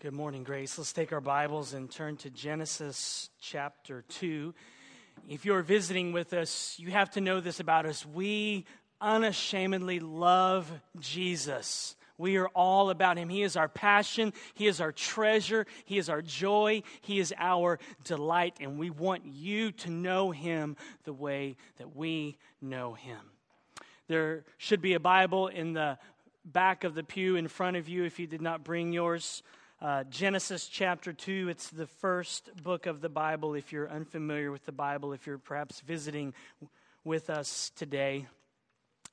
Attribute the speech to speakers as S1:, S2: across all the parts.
S1: Good morning, Grace. Let's take our Bibles and turn to Genesis chapter 2. If you're visiting with us, you have to know this about us. We unashamedly love Jesus. We are all about him. He is our passion. He is our treasure. He is our joy. He is our delight. And we want you to know him the way that we know him. There should be a Bible in the back of the pew in front of you if you did not bring yours. Uh, Genesis chapter 2, it's the first book of the Bible if you're unfamiliar with the Bible, if you're perhaps visiting with us today.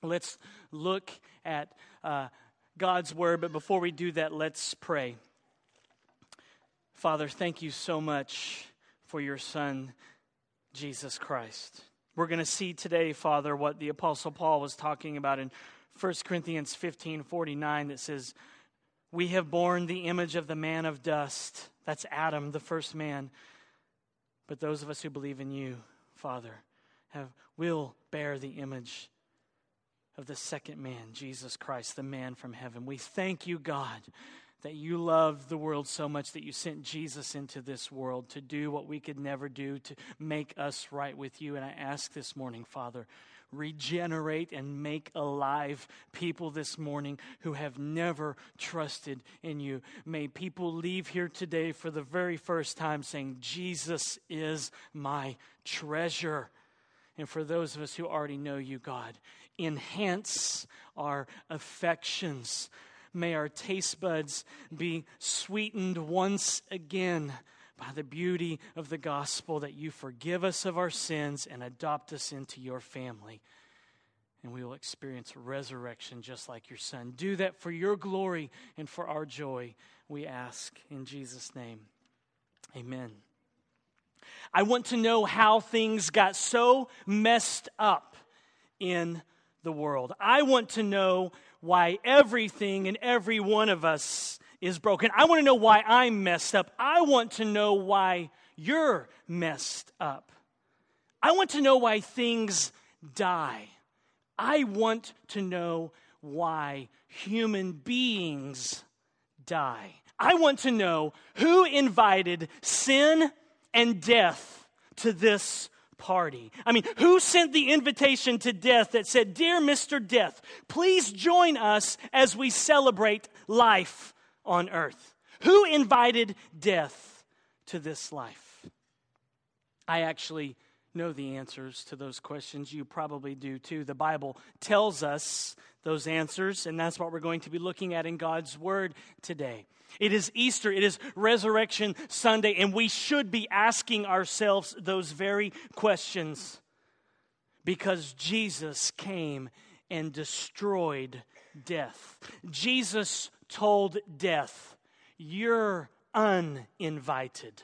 S1: Let's look at uh, God's Word, but before we do that, let's pray. Father, thank you so much for your Son, Jesus Christ. We're going to see today, Father, what the Apostle Paul was talking about in 1 Corinthians 15 49 that says, we have borne the image of the man of dust. That's Adam, the first man. But those of us who believe in you, Father, have, will bear the image of the second man, Jesus Christ, the man from heaven. We thank you, God, that you loved the world so much that you sent Jesus into this world to do what we could never do, to make us right with you. And I ask this morning, Father, regenerate and make alive people this morning who have never trusted in you. May people leave here today for the very first time saying, Jesus is my treasure. And for those of us who already know you, God, enhance our affections. May our taste buds be sweetened once again by the beauty of the gospel that you forgive us of our sins and adopt us into your family. And we will experience resurrection just like your son. Do that for your glory and for our joy, we ask in Jesus' name. Amen. I want to know how things got so messed up in the world. I want to know why everything and every one of us is broken. I want to know why I'm messed up. I want to know why you're messed up. I want to know why things die. I want to know why human beings die. I want to know who invited sin and death to this party. I mean, who sent the invitation to death that said, Dear Mr. Death, please join us as we celebrate life on earth? Who invited death to this life? I actually know the answers to those questions. You probably do too. The Bible tells us those answers, and that's what we're going to be looking at in God's Word today. It is Easter, it is Resurrection Sunday, and we should be asking ourselves those very questions because Jesus came and destroyed death. Jesus told death, You're uninvited.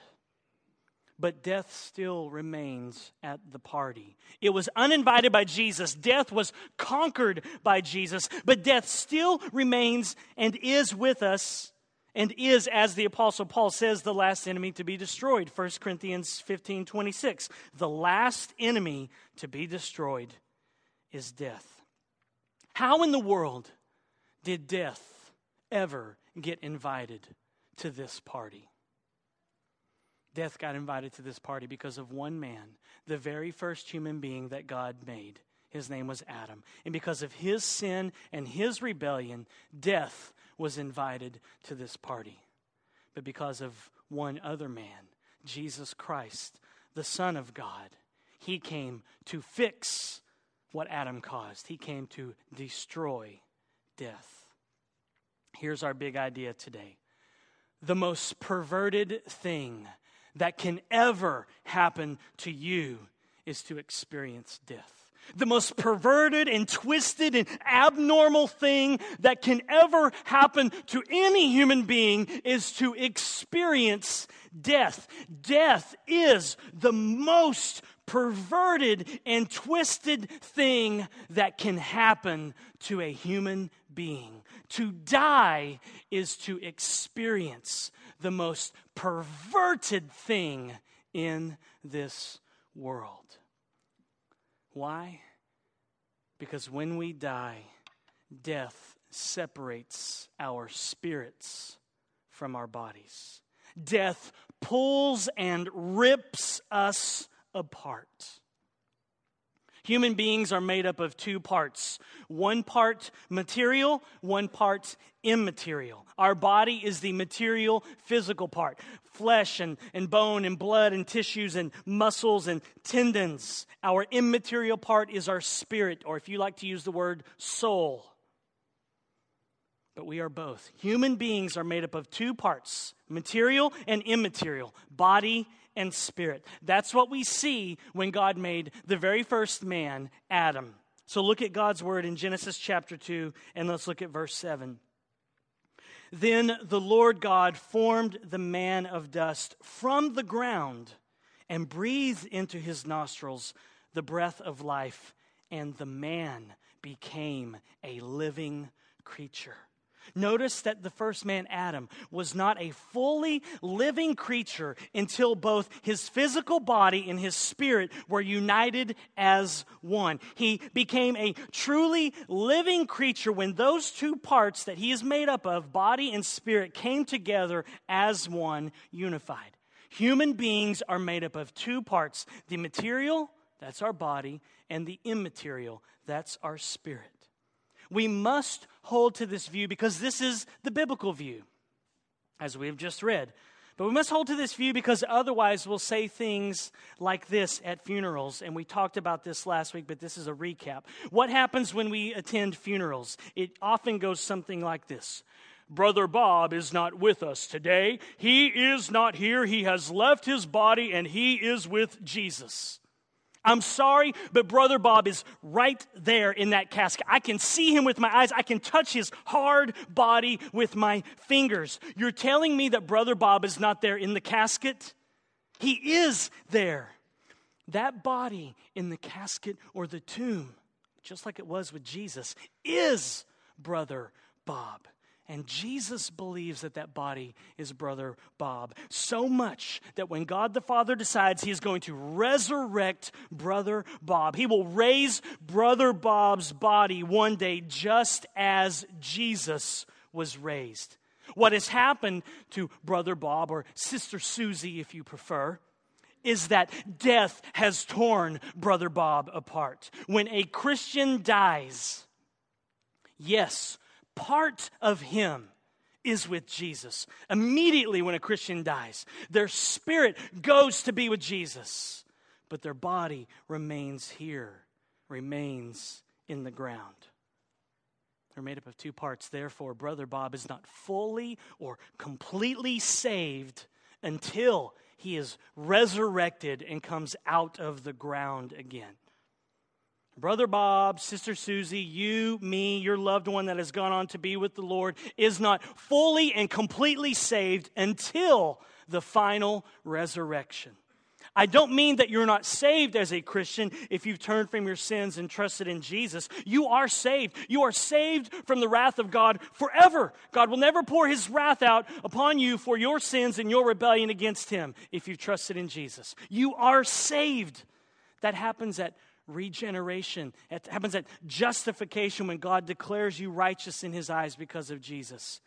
S1: But death still remains at the party. It was uninvited by Jesus. Death was conquered by Jesus. But death still remains and is with us and is, as the Apostle Paul says, the last enemy to be destroyed. 1 Corinthians 15 26. The last enemy to be destroyed is death. How in the world did death ever get invited to this party. Death got invited to this party because of one man, the very first human being that God made. His name was Adam. And because of his sin and his rebellion, death was invited to this party. But because of one other man, Jesus Christ, the Son of God, he came to fix what Adam caused. He came to destroy death. Here's our big idea today the most perverted thing that can ever happen to you is to experience death. The most perverted and twisted and abnormal thing that can ever happen to any human being is to experience death. Death is the most perverted and twisted thing that can happen to a human being. To die is to experience the most perverted thing in this world. Why? Because when we die, death separates our spirits from our bodies. Death pulls and rips us apart. Human beings are made up of two parts one part material, one part immaterial. Our body is the material, physical part flesh and, and bone and blood and tissues and muscles and tendons. Our immaterial part is our spirit, or if you like to use the word soul. But we are both. Human beings are made up of two parts material and immaterial, body and spirit. That's what we see when God made the very first man, Adam. So look at God's word in Genesis chapter 2, and let's look at verse 7. Then the Lord God formed the man of dust from the ground and breathed into his nostrils the breath of life, and the man became a living creature. Notice that the first man, Adam, was not a fully living creature until both his physical body and his spirit were united as one. He became a truly living creature when those two parts that he is made up of, body and spirit, came together as one, unified. Human beings are made up of two parts the material, that's our body, and the immaterial, that's our spirit. We must hold to this view because this is the biblical view, as we have just read. But we must hold to this view because otherwise we'll say things like this at funerals. And we talked about this last week, but this is a recap. What happens when we attend funerals? It often goes something like this Brother Bob is not with us today. He is not here. He has left his body and he is with Jesus. I'm sorry, but Brother Bob is right there in that casket. I can see him with my eyes. I can touch his hard body with my fingers. You're telling me that Brother Bob is not there in the casket? He is there. That body in the casket or the tomb, just like it was with Jesus, is Brother Bob. And Jesus believes that that body is brother Bob. So much that when God the Father decides he is going to resurrect brother Bob, he will raise brother Bob's body one day just as Jesus was raised. What has happened to brother Bob or sister Susie, if you prefer, is that death has torn brother Bob apart. When a Christian dies, yes, part of him is with Jesus. Immediately when a Christian dies, their spirit goes to be with Jesus, but their body remains here, remains in the ground. They're made up of two parts. Therefore, Brother Bob is not fully or completely saved until he is resurrected and comes out of the ground again. Brother Bob, Sister Susie, you, me, your loved one that has gone on to be with the Lord is not fully and completely saved until the final resurrection. I don't mean that you're not saved as a Christian if you've turned from your sins and trusted in Jesus. You are saved. You are saved from the wrath of God forever. God will never pour his wrath out upon you for your sins and your rebellion against him if you've trusted in Jesus. You are saved. That happens at regeneration. It happens at justification when God declares you righteous in his eyes because of Jesus.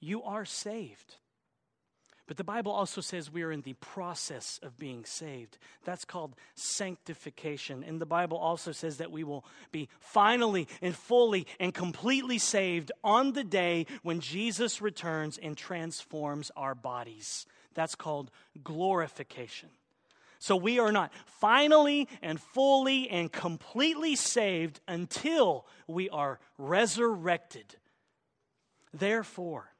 S1: You are saved. But the Bible also says we are in the process of being saved. That's called sanctification. And the Bible also says that we will be finally and fully and completely saved on the day when Jesus returns and transforms our bodies. That's called glorification. So we are not finally and fully and completely saved until we are resurrected. Therefore,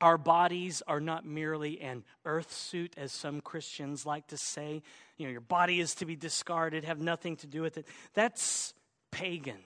S1: our bodies are not merely an earth suit, as some Christians like to say. You know, your body is to be discarded, have nothing to do with it. That's pagan.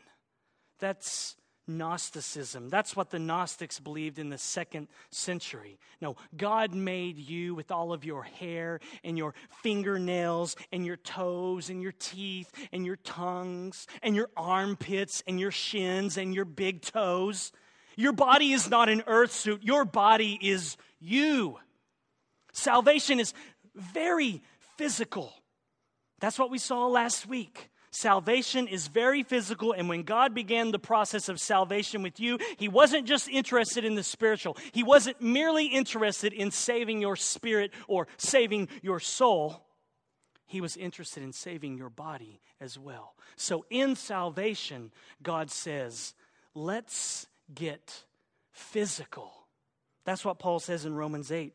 S1: That's Gnosticism. That's what the Gnostics believed in the second century. No, God made you with all of your hair and your fingernails and your toes and your teeth and your tongues and your armpits and your shins and your big toes. Your body is not an earth suit, your body is you. Salvation is very physical. That's what we saw last week. Salvation is very physical, and when God began the process of salvation with you, He wasn't just interested in the spiritual. He wasn't merely interested in saving your spirit or saving your soul. He was interested in saving your body as well. So in salvation, God says, let's get physical. That's what Paul says in Romans 8.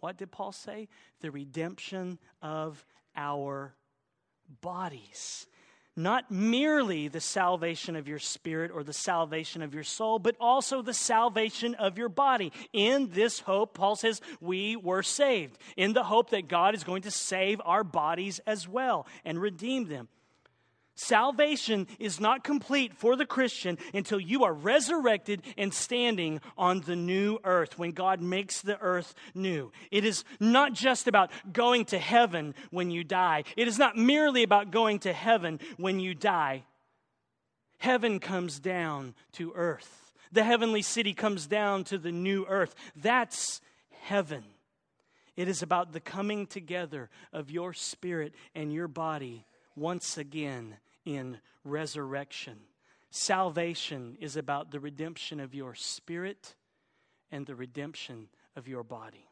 S1: What did Paul say? The redemption of our bodies. Not merely the salvation of your spirit or the salvation of your soul, but also the salvation of your body. In this hope, Paul says, we were saved. In the hope that God is going to save our bodies as well and redeem them. Salvation is not complete for the Christian until you are resurrected and standing on the new earth when God makes the earth new. It is not just about going to heaven when you die, it is not merely about going to heaven when you die. Heaven comes down to earth, the heavenly city comes down to the new earth. That's heaven. It is about the coming together of your spirit and your body once again in resurrection. Salvation is about the redemption of your spirit and the redemption of your body.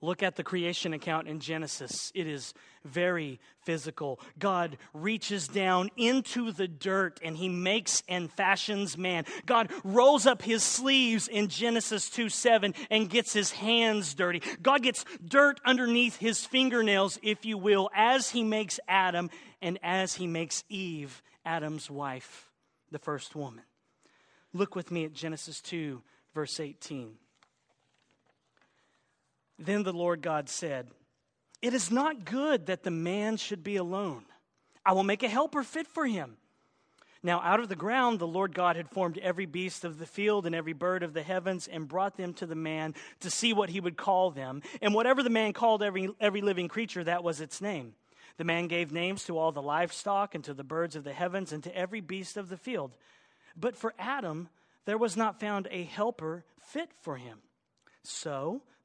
S1: Look at the creation account in Genesis. It is very physical. God reaches down into the dirt and he makes and fashions man. God rolls up his sleeves in Genesis 2 7 and gets his hands dirty. God gets dirt underneath his fingernails, if you will, as he makes Adam and as he makes Eve, Adam's wife, the first woman. Look with me at Genesis 2, verse 18. Then the Lord God said, It is not good that the man should be alone. I will make a helper fit for him. Now, out of the ground, the Lord God had formed every beast of the field and every bird of the heavens and brought them to the man to see what he would call them. And whatever the man called every, every living creature, that was its name. The man gave names to all the livestock and to the birds of the heavens and to every beast of the field. But for Adam, there was not found a helper fit for him. So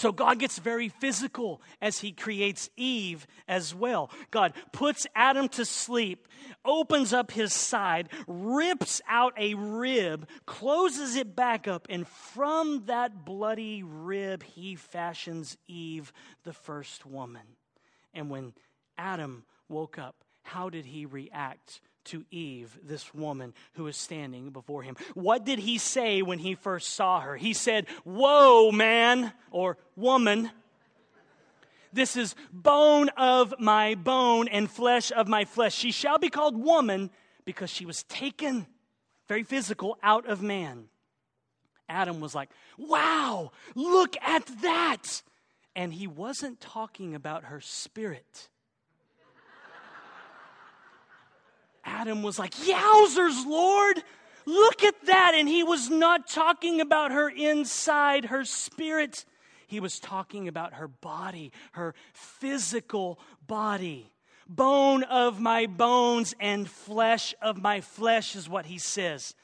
S1: So God gets very physical as he creates Eve as well. God puts Adam to sleep, opens up his side, rips out a rib, closes it back up, and from that bloody rib, he fashions Eve, the first woman. And when Adam woke up, how did he react to Eve, this woman who is standing before him. What did he say when he first saw her? He said, Whoa, man, or woman. This is bone of my bone and flesh of my flesh. She shall be called woman because she was taken, very physical, out of man. Adam was like, Wow, look at that. And he wasn't talking about her spirit. Adam was like, Yowzers, Lord, look at that. And he was not talking about her inside, her spirit. He was talking about her body, her physical body. Bone of my bones and flesh of my flesh is what he says.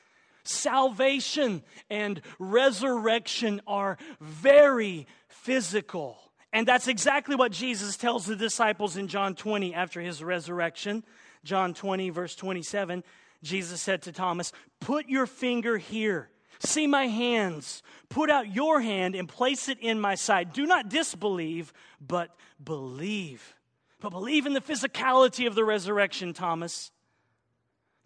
S1: Salvation and resurrection are very physical. And that's exactly what Jesus tells the disciples in John 20 after his resurrection. John 20, verse 27, Jesus said to Thomas, Put your finger here. See my hands. Put out your hand and place it in my side. Do not disbelieve, but believe. But believe in the physicality of the resurrection, Thomas.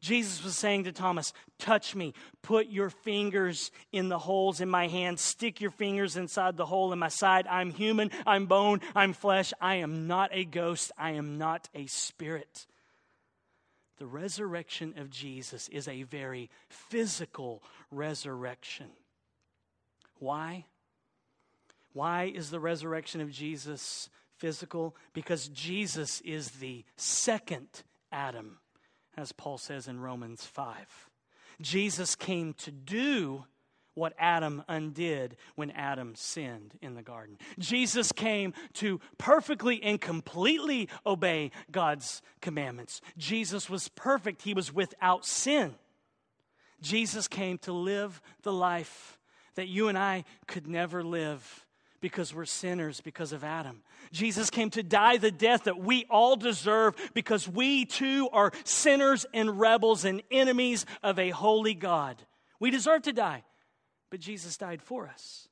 S1: Jesus was saying to Thomas, Touch me, put your fingers in the holes in my hands, stick your fingers inside the hole in my side. I'm human, I'm bone, I'm flesh. I am not a ghost, I am not a spirit. The resurrection of Jesus is a very physical resurrection. Why? Why is the resurrection of Jesus physical? Because Jesus is the second Adam as Paul says in Romans 5. Jesus came to do what Adam undid when Adam sinned in the garden. Jesus came to perfectly and completely obey God's commandments. Jesus was perfect, he was without sin. Jesus came to live the life that you and I could never live because we're sinners because of Adam. Jesus came to die the death that we all deserve because we too are sinners and rebels and enemies of a holy God. We deserve to die, but Jesus died for us.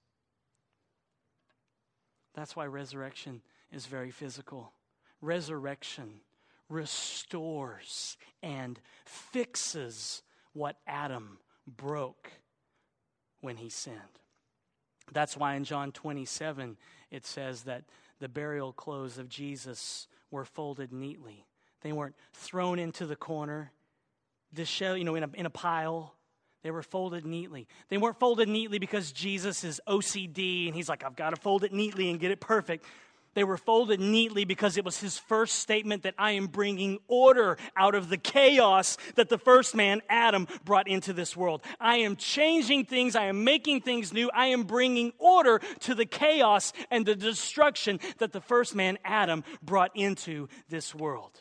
S1: That's why resurrection is very physical. Resurrection restores and fixes what Adam broke when he sinned. That's why in John 27 it says that the burial clothes of Jesus were folded neatly. They weren't thrown into the corner, disheveled, you know, in a, in a pile. They were folded neatly. They weren't folded neatly because Jesus is OCD and he's like, I've got to fold it neatly and get it perfect. They were folded neatly because it was his first statement that I am bringing order out of the chaos that the first man, Adam, brought into this world. I am changing things. I am making things new. I am bringing order to the chaos and the destruction that the first man, Adam, brought into this world.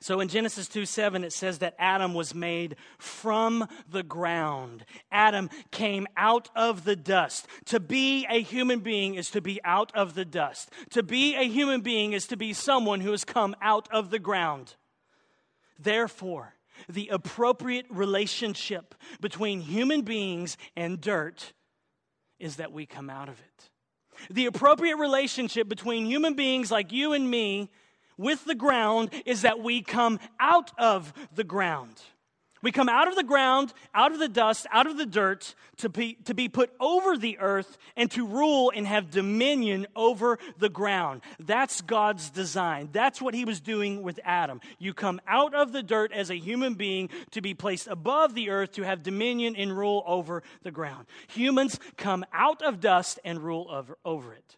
S1: So in Genesis 2 7, it says that Adam was made from the ground. Adam came out of the dust. To be a human being is to be out of the dust. To be a human being is to be someone who has come out of the ground. Therefore, the appropriate relationship between human beings and dirt is that we come out of it. The appropriate relationship between human beings like you and me with the ground is that we come out of the ground. We come out of the ground, out of the dust, out of the dirt to be, to be put over the earth and to rule and have dominion over the ground. That's God's design. That's what He was doing with Adam. You come out of the dirt as a human being to be placed above the earth to have dominion and rule over the ground. Humans come out of dust and rule over, over it.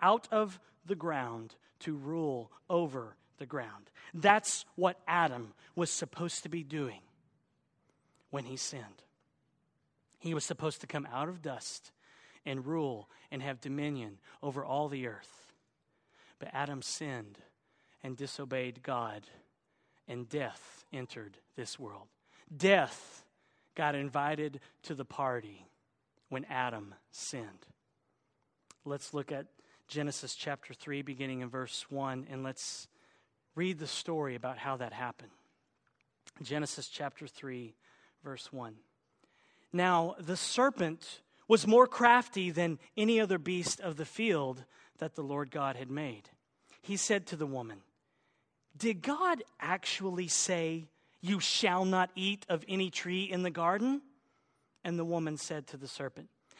S1: Out of the ground to rule over the ground. That's what Adam was supposed to be doing when he sinned. He was supposed to come out of dust and rule and have dominion over all the earth. But Adam sinned and disobeyed God, and death entered this world. Death got invited to the party when Adam sinned. Let's look at Genesis chapter 3, beginning in verse 1, and let's read the story about how that happened. Genesis chapter 3, verse 1. Now, the serpent was more crafty than any other beast of the field that the Lord God had made. He said to the woman, Did God actually say, You shall not eat of any tree in the garden? And the woman said to the serpent,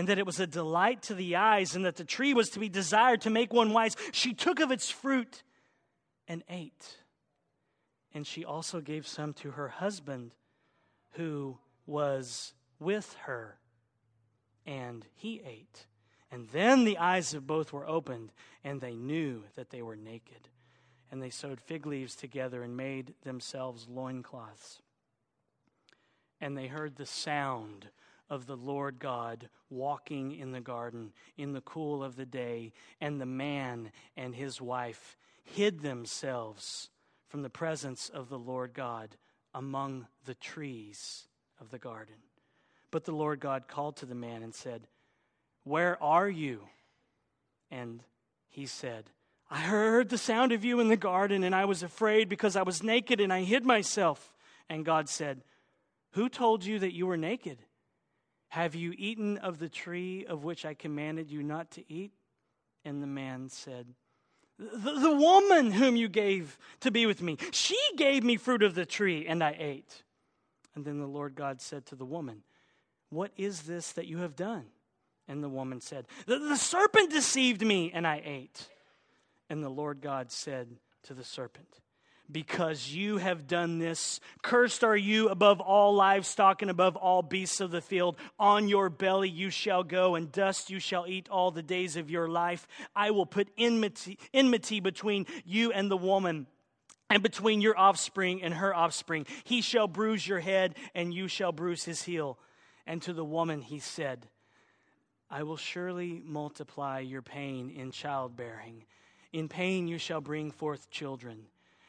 S1: and that it was a delight to the eyes, and that the tree was to be desired to make one wise, she took of its fruit and ate. And she also gave some to her husband who was with her, and he ate. And then the eyes of both were opened, and they knew that they were naked. And they sewed fig leaves together and made themselves loincloths. And they heard the sound of the Lord God walking in the garden in the cool of the day, and the man and his wife hid themselves from the presence of the Lord God among the trees of the garden. But the Lord God called to the man and said, Where are you? And he said, I heard the sound of you in the garden, and I was afraid because I was naked and I hid myself. And God said, Who told you that you were naked? Have you eaten of the tree of which I commanded you not to eat? And the man said, the, the woman whom you gave to be with me, she gave me fruit of the tree, and I ate. And then the Lord God said to the woman, What is this that you have done? And the woman said, The, the serpent deceived me, and I ate. And the Lord God said to the serpent, because you have done this. Cursed are you above all livestock and above all beasts of the field. On your belly you shall go, and dust you shall eat all the days of your life. I will put enmity, enmity between you and the woman, and between your offspring and her offspring. He shall bruise your head, and you shall bruise his heel. And to the woman he said, I will surely multiply your pain in childbearing. In pain you shall bring forth children.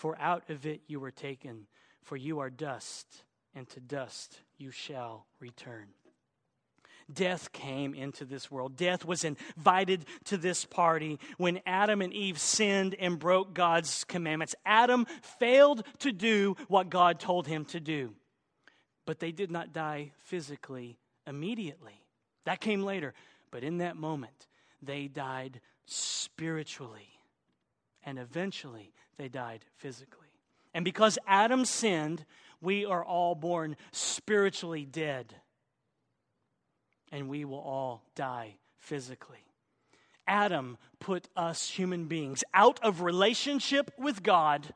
S1: for out of it you were taken, for you are dust, and to dust you shall return. Death came into this world. Death was invited to this party when Adam and Eve sinned and broke God's commandments. Adam failed to do what God told him to do, but they did not die physically immediately. That came later. But in that moment, they died spiritually. And eventually, they died physically. And because Adam sinned, we are all born spiritually dead. And we will all die physically. Adam put us human beings out of relationship with God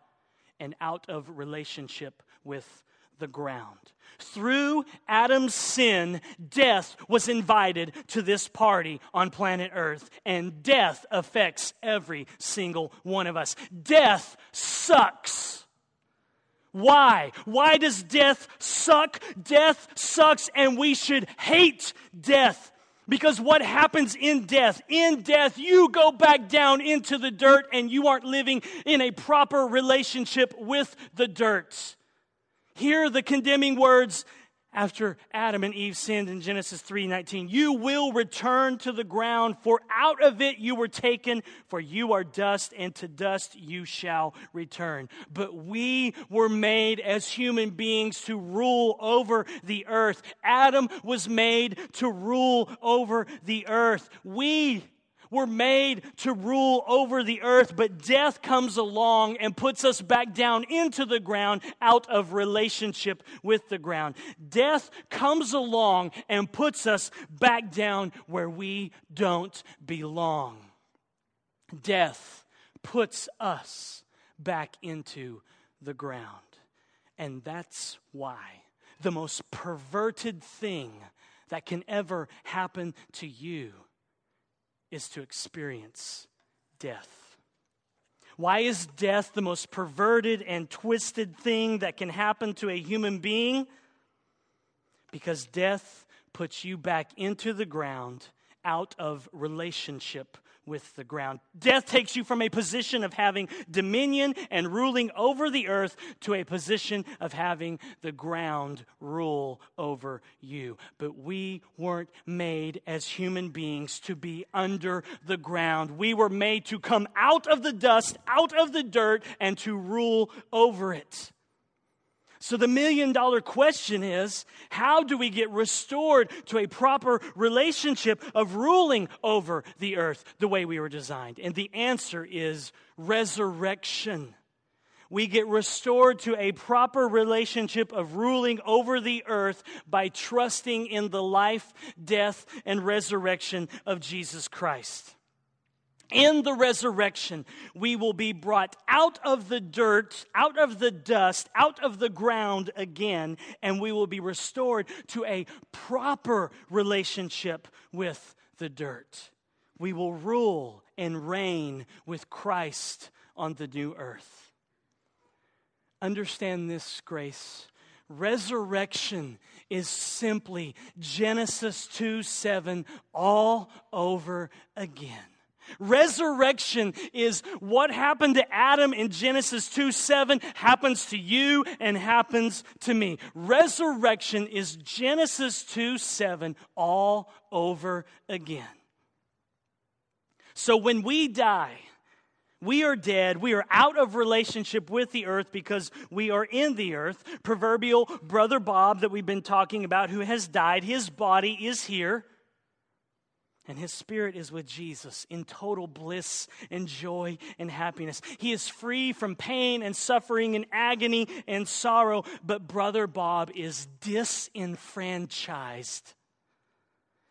S1: and out of relationship with the ground. Through Adam's sin, death was invited to this party on planet Earth, and death affects every single one of us. Death sucks. Why? Why does death suck? Death sucks, and we should hate death. Because what happens in death? In death, you go back down into the dirt and you aren't living in a proper relationship with the dirt. Hear the condemning words after Adam and Eve sinned in Genesis 3:19. You will return to the ground, for out of it you were taken, for you are dust, and to dust you shall return. But we were made as human beings to rule over the earth. Adam was made to rule over the earth. We were made to rule over the earth, but death comes along and puts us back down into the ground out of relationship with the ground. Death comes along and puts us back down where we don't belong. Death puts us back into the ground. And that's why the most perverted thing that can ever happen to you is to experience death. Why is death the most perverted and twisted thing that can happen to a human being? Because death puts you back into the ground out of relationship with the ground. Death takes you from a position of having dominion and ruling over the earth to a position of having the ground rule over you. But we weren't made as human beings to be under the ground. We were made to come out of the dust, out of the dirt, and to rule over it. So, the million dollar question is how do we get restored to a proper relationship of ruling over the earth the way we were designed? And the answer is resurrection. We get restored to a proper relationship of ruling over the earth by trusting in the life, death, and resurrection of Jesus Christ. In the resurrection, we will be brought out of the dirt, out of the dust, out of the ground again, and we will be restored to a proper relationship with the dirt. We will rule and reign with Christ on the new earth. Understand this, grace. Resurrection is simply Genesis 2 7 all over again. Resurrection is what happened to Adam in Genesis 2 7 happens to you and happens to me. Resurrection is Genesis 2 7 all over again. So when we die, we are dead. We are out of relationship with the earth because we are in the earth. Proverbial brother Bob, that we've been talking about, who has died, his body is here. And his spirit is with Jesus in total bliss and joy and happiness. He is free from pain and suffering and agony and sorrow, but Brother Bob is disenfranchised.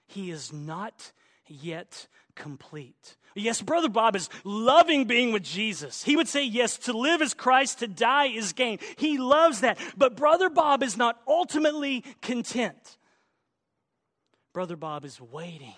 S1: He is not yet complete. Yes, Brother Bob is loving being with Jesus. He would say, yes, to live is Christ, to die is gain. He loves that. But Brother Bob is not ultimately content. Brother Bob is waiting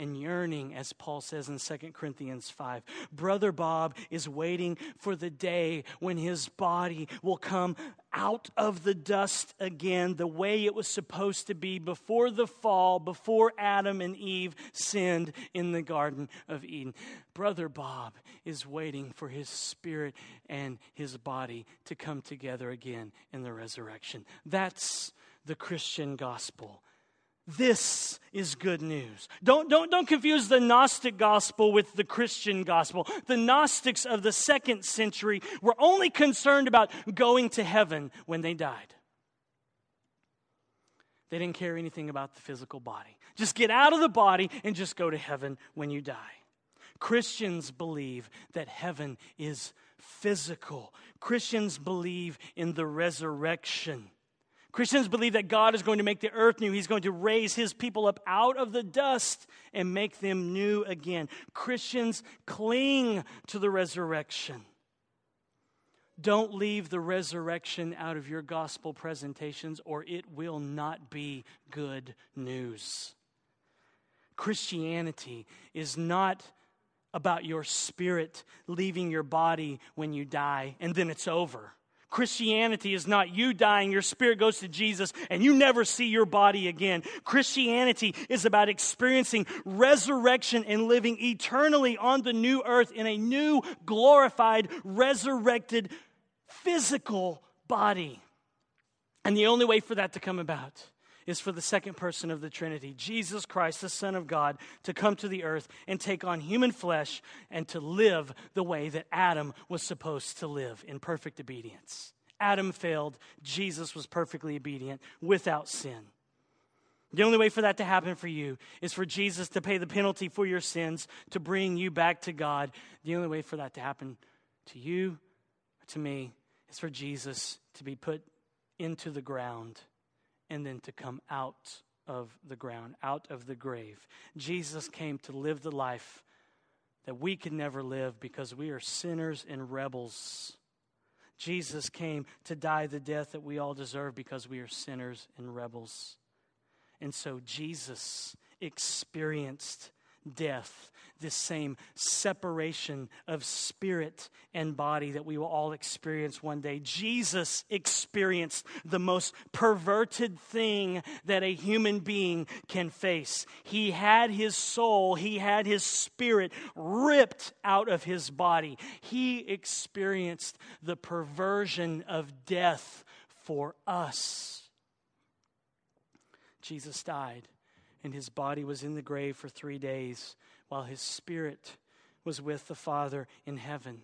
S1: and yearning, as Paul says in 2 Corinthians 5. Brother Bob is waiting for the day when his body will come out of the dust again, the way it was supposed to be before the fall, before Adam and Eve sinned in the Garden of Eden. Brother Bob is waiting for his spirit and his body to come together again in the resurrection. That's the Christian gospel. This is good news. Don't, don't, don't confuse the Gnostic gospel with the Christian gospel. The Gnostics of the second century were only concerned about going to heaven when they died. They didn't care anything about the physical body. Just get out of the body and just go to heaven when you die. Christians believe that heaven is physical. Christians believe in the resurrection. Christians believe that God is going to make the earth new. He's going to raise his people up out of the dust and make them new again. Christians cling to the resurrection. Don't leave the resurrection out of your gospel presentations, or it will not be good news. Christianity is not about your spirit leaving your body when you die and then it's over. Christianity is not you dying, your spirit goes to Jesus, and you never see your body again. Christianity is about experiencing resurrection and living eternally on the new earth in a new, glorified, resurrected physical body. And the only way for that to come about is for the second person of the Trinity, Jesus Christ, the Son of God, to come to the earth and take on human flesh and to live the way that Adam was supposed to live in perfect obedience. Adam failed, Jesus was perfectly obedient without sin. The only way for that to happen for you is for Jesus to pay the penalty for your sins, to bring you back to God. The only way for that to happen to you, to me, is for Jesus to be put into the ground and then to come out of the ground, out of the grave. Jesus came to live the life that we could never live because we are sinners and rebels. Jesus came to die the death that we all deserve because we are sinners and rebels. And so Jesus experienced death, this same separation of spirit and body that we will all experience one day. Jesus experienced the most perverted thing that a human being can face. He had his soul, he had his spirit ripped out of his body. He experienced the perversion of death for us. Jesus died and his body was in the grave for three days while his spirit was with the Father in heaven.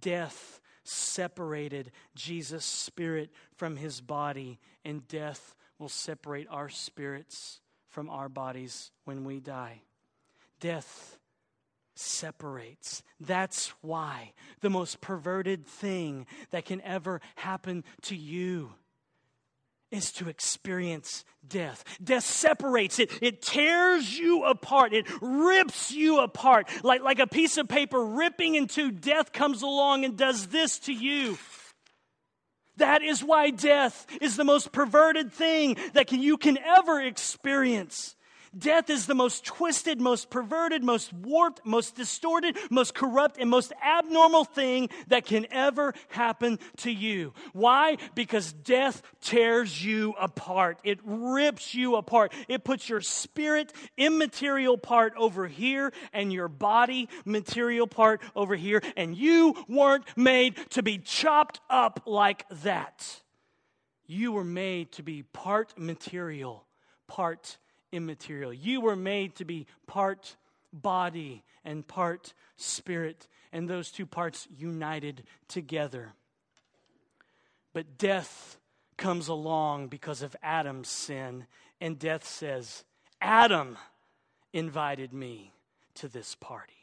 S1: Death separated Jesus' spirit from his body, and death will separate our spirits from our bodies when we die. Death separates. That's why the most perverted thing that can ever happen to you is to experience death. Death separates it, it tears you apart, it rips you apart. Like, like a piece of paper ripping in two, death comes along and does this to you. That is why death is the most perverted thing that can, you can ever experience. Death is the most twisted, most perverted, most warped, most distorted, most corrupt, and most abnormal thing that can ever happen to you. Why? Because death tears you apart. It rips you apart. It puts your spirit, immaterial part over here, and your body, material part over here, and you weren't made to be chopped up like that. You were made to be part material, part immaterial. You were made to be part body and part spirit, and those two parts united together. But death comes along because of Adam's sin, and death says, Adam invited me to this party.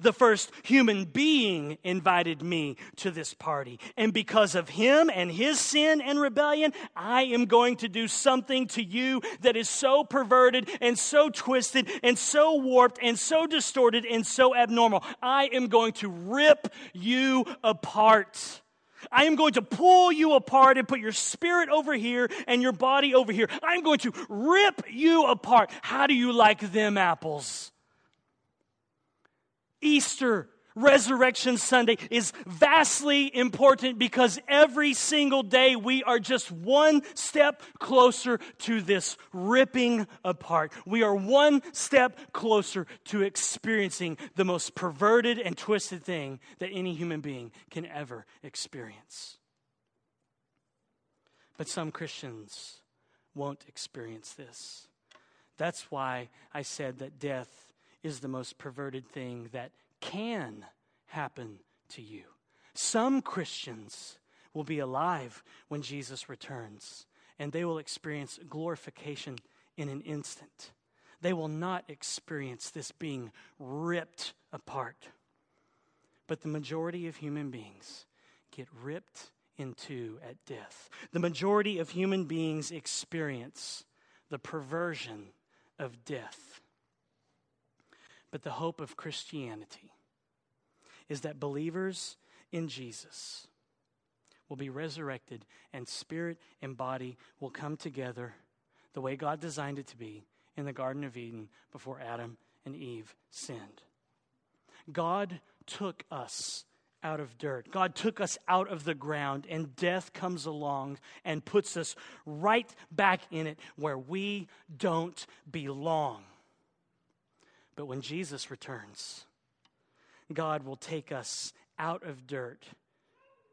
S1: The first human being invited me to this party. And because of him and his sin and rebellion, I am going to do something to you that is so perverted and so twisted and so warped and so distorted and so abnormal. I am going to rip you apart. I am going to pull you apart and put your spirit over here and your body over here. I'm going to rip you apart. How do you like them apples? Easter, Resurrection Sunday is vastly important because every single day we are just one step closer to this ripping apart. We are one step closer to experiencing the most perverted and twisted thing that any human being can ever experience. But some Christians won't experience this. That's why I said that death is the most perverted thing that can happen to you. Some Christians will be alive when Jesus returns, and they will experience glorification in an instant. They will not experience this being ripped apart. But the majority of human beings get ripped in two at death. The majority of human beings experience the perversion of death. But the hope of Christianity is that believers in Jesus will be resurrected and spirit and body will come together the way God designed it to be in the Garden of Eden before Adam and Eve sinned. God took us out of dirt. God took us out of the ground, and death comes along and puts us right back in it where we don't belong. But when Jesus returns, God will take us out of dirt,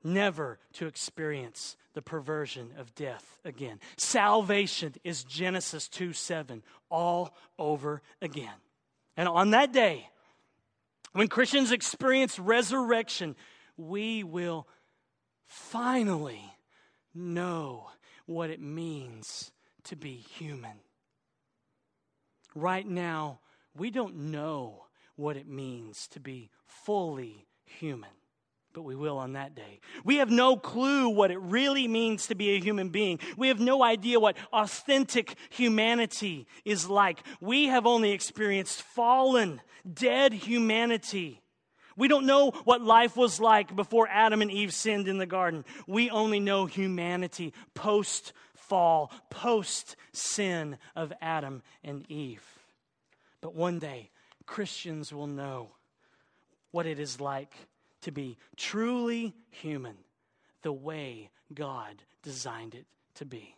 S1: never to experience the perversion of death again. Salvation is Genesis 2 7 all over again. And on that day, when Christians experience resurrection, we will finally know what it means to be human. Right now, we don't know what it means to be fully human, but we will on that day. We have no clue what it really means to be a human being. We have no idea what authentic humanity is like. We have only experienced fallen, dead humanity. We don't know what life was like before Adam and Eve sinned in the garden. We only know humanity post fall, post sin of Adam and Eve. But one day, Christians will know what it is like to be truly human the way God designed it to be.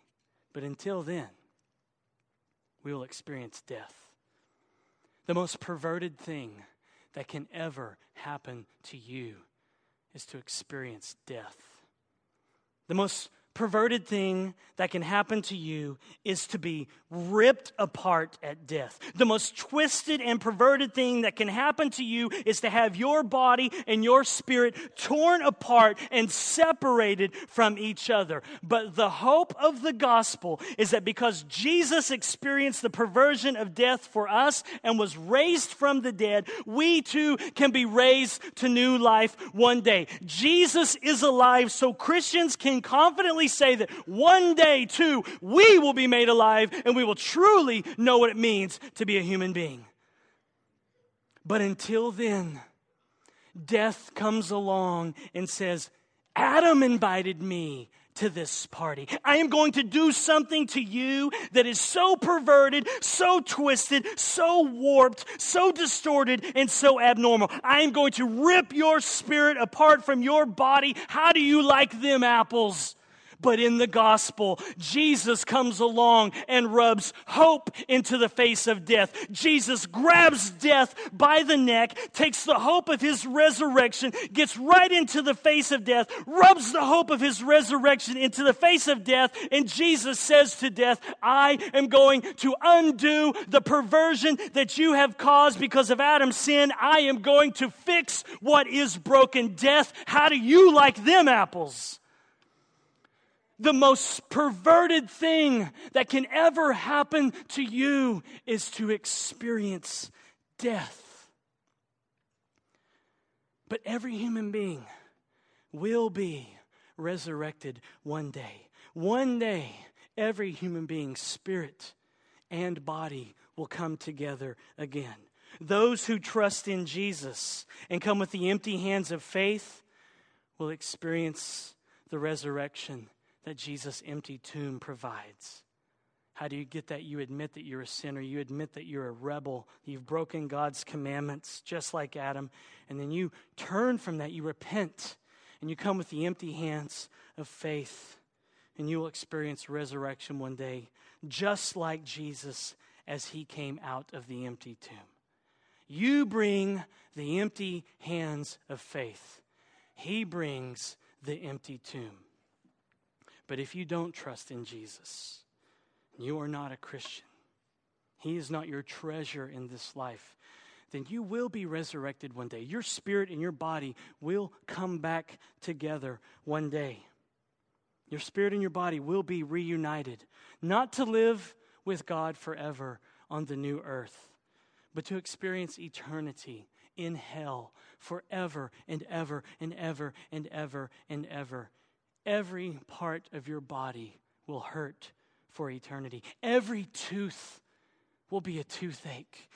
S1: But until then, we will experience death. The most perverted thing that can ever happen to you is to experience death. The most perverted thing that can happen to you is to be ripped apart at death. The most twisted and perverted thing that can happen to you is to have your body and your spirit torn apart and separated from each other. But the hope of the gospel is that because Jesus experienced the perversion of death for us and was raised from the dead, we too can be raised to new life one day. Jesus is alive, so Christians can confidently say that one day, too, we will be made alive and we will truly know what it means to be a human being. But until then, death comes along and says, Adam invited me to this party. I am going to do something to you that is so perverted, so twisted, so warped, so distorted, and so abnormal. I am going to rip your spirit apart from your body. How do you like them apples? But in the gospel, Jesus comes along and rubs hope into the face of death. Jesus grabs death by the neck, takes the hope of his resurrection, gets right into the face of death, rubs the hope of his resurrection into the face of death, and Jesus says to death, I am going to undo the perversion that you have caused because of Adam's sin. I am going to fix what is broken. Death, how do you like them apples? The most perverted thing that can ever happen to you is to experience death. But every human being will be resurrected one day. One day, every human being's spirit and body will come together again. Those who trust in Jesus and come with the empty hands of faith will experience the resurrection that Jesus' empty tomb provides. How do you get that? You admit that you're a sinner. You admit that you're a rebel. You've broken God's commandments, just like Adam. And then you turn from that. You repent. And you come with the empty hands of faith. And you will experience resurrection one day, just like Jesus as he came out of the empty tomb. You bring the empty hands of faith, he brings the empty tomb. But if you don't trust in Jesus, you are not a Christian. He is not your treasure in this life. Then you will be resurrected one day. Your spirit and your body will come back together one day. Your spirit and your body will be reunited, not to live with God forever on the new earth, but to experience eternity in hell forever and ever and ever and ever and ever every part of your body will hurt for eternity. Every tooth will be a toothache.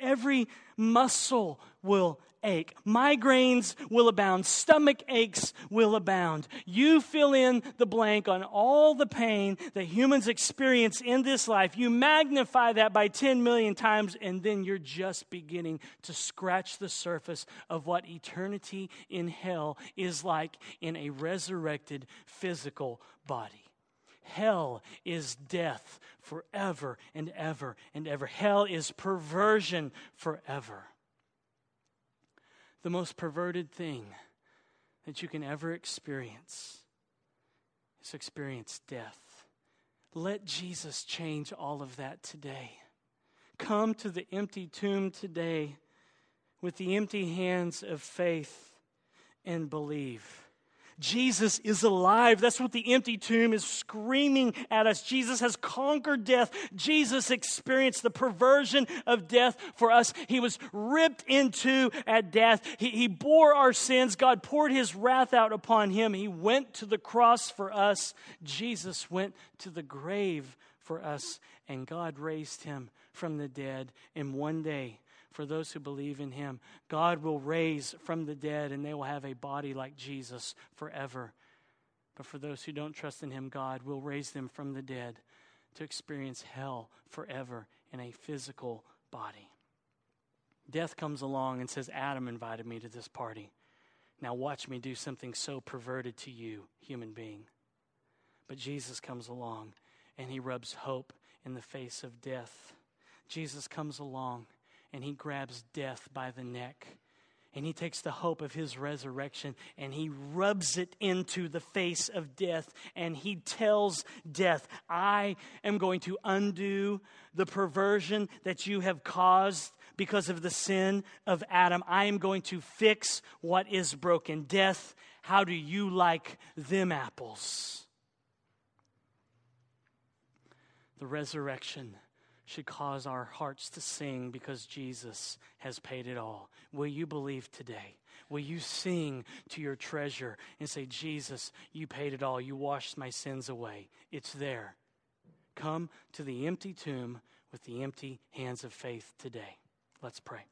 S1: Every muscle will ache. Migraines will abound. Stomach aches will abound. You fill in the blank on all the pain that humans experience in this life. You magnify that by 10 million times, and then you're just beginning to scratch the surface of what eternity in hell is like in a resurrected physical body. Hell is death forever and ever and ever. Hell is perversion forever. The most perverted thing that you can ever experience is experience death. Let Jesus change all of that today. Come to the empty tomb today with the empty hands of faith and believe. Jesus is alive. That's what the empty tomb is screaming at us. Jesus has conquered death. Jesus experienced the perversion of death for us. He was ripped into at death. He, he bore our sins. God poured his wrath out upon him. He went to the cross for us. Jesus went to the grave for us, and God raised him from the dead. in one day, for those who believe in him. God will raise from the dead, and they will have a body like Jesus forever. But for those who don't trust in him, God will raise them from the dead to experience hell forever in a physical body. Death comes along and says, Adam invited me to this party. Now watch me do something so perverted to you, human being. But Jesus comes along and he rubs hope in the face of death. Jesus comes along and he grabs death by the neck. And he takes the hope of his resurrection and he rubs it into the face of death. And he tells death, I am going to undo the perversion that you have caused because of the sin of Adam. I am going to fix what is broken. Death, how do you like them apples? The resurrection should cause our hearts to sing because Jesus has paid it all. Will you believe today? Will you sing to your treasure and say, Jesus, you paid it all. You washed my sins away. It's there. Come to the empty tomb with the empty hands of faith today. Let's pray.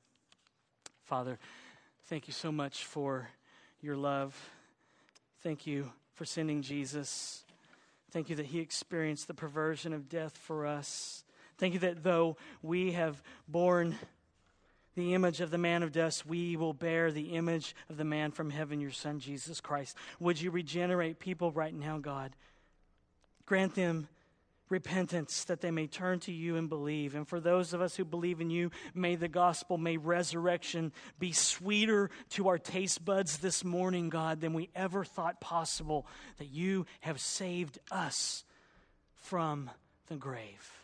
S1: Father, thank you so much for your love. Thank you for sending Jesus. Thank you that he experienced the perversion of death for us. Thank you that though we have borne the image of the man of dust, we will bear the image of the man from heaven, your son, Jesus Christ. Would you regenerate people right now, God? Grant them repentance that they may turn to you and believe. And for those of us who believe in you, may the gospel, may resurrection be sweeter to our taste buds this morning, God, than we ever thought possible that you have saved us from the grave.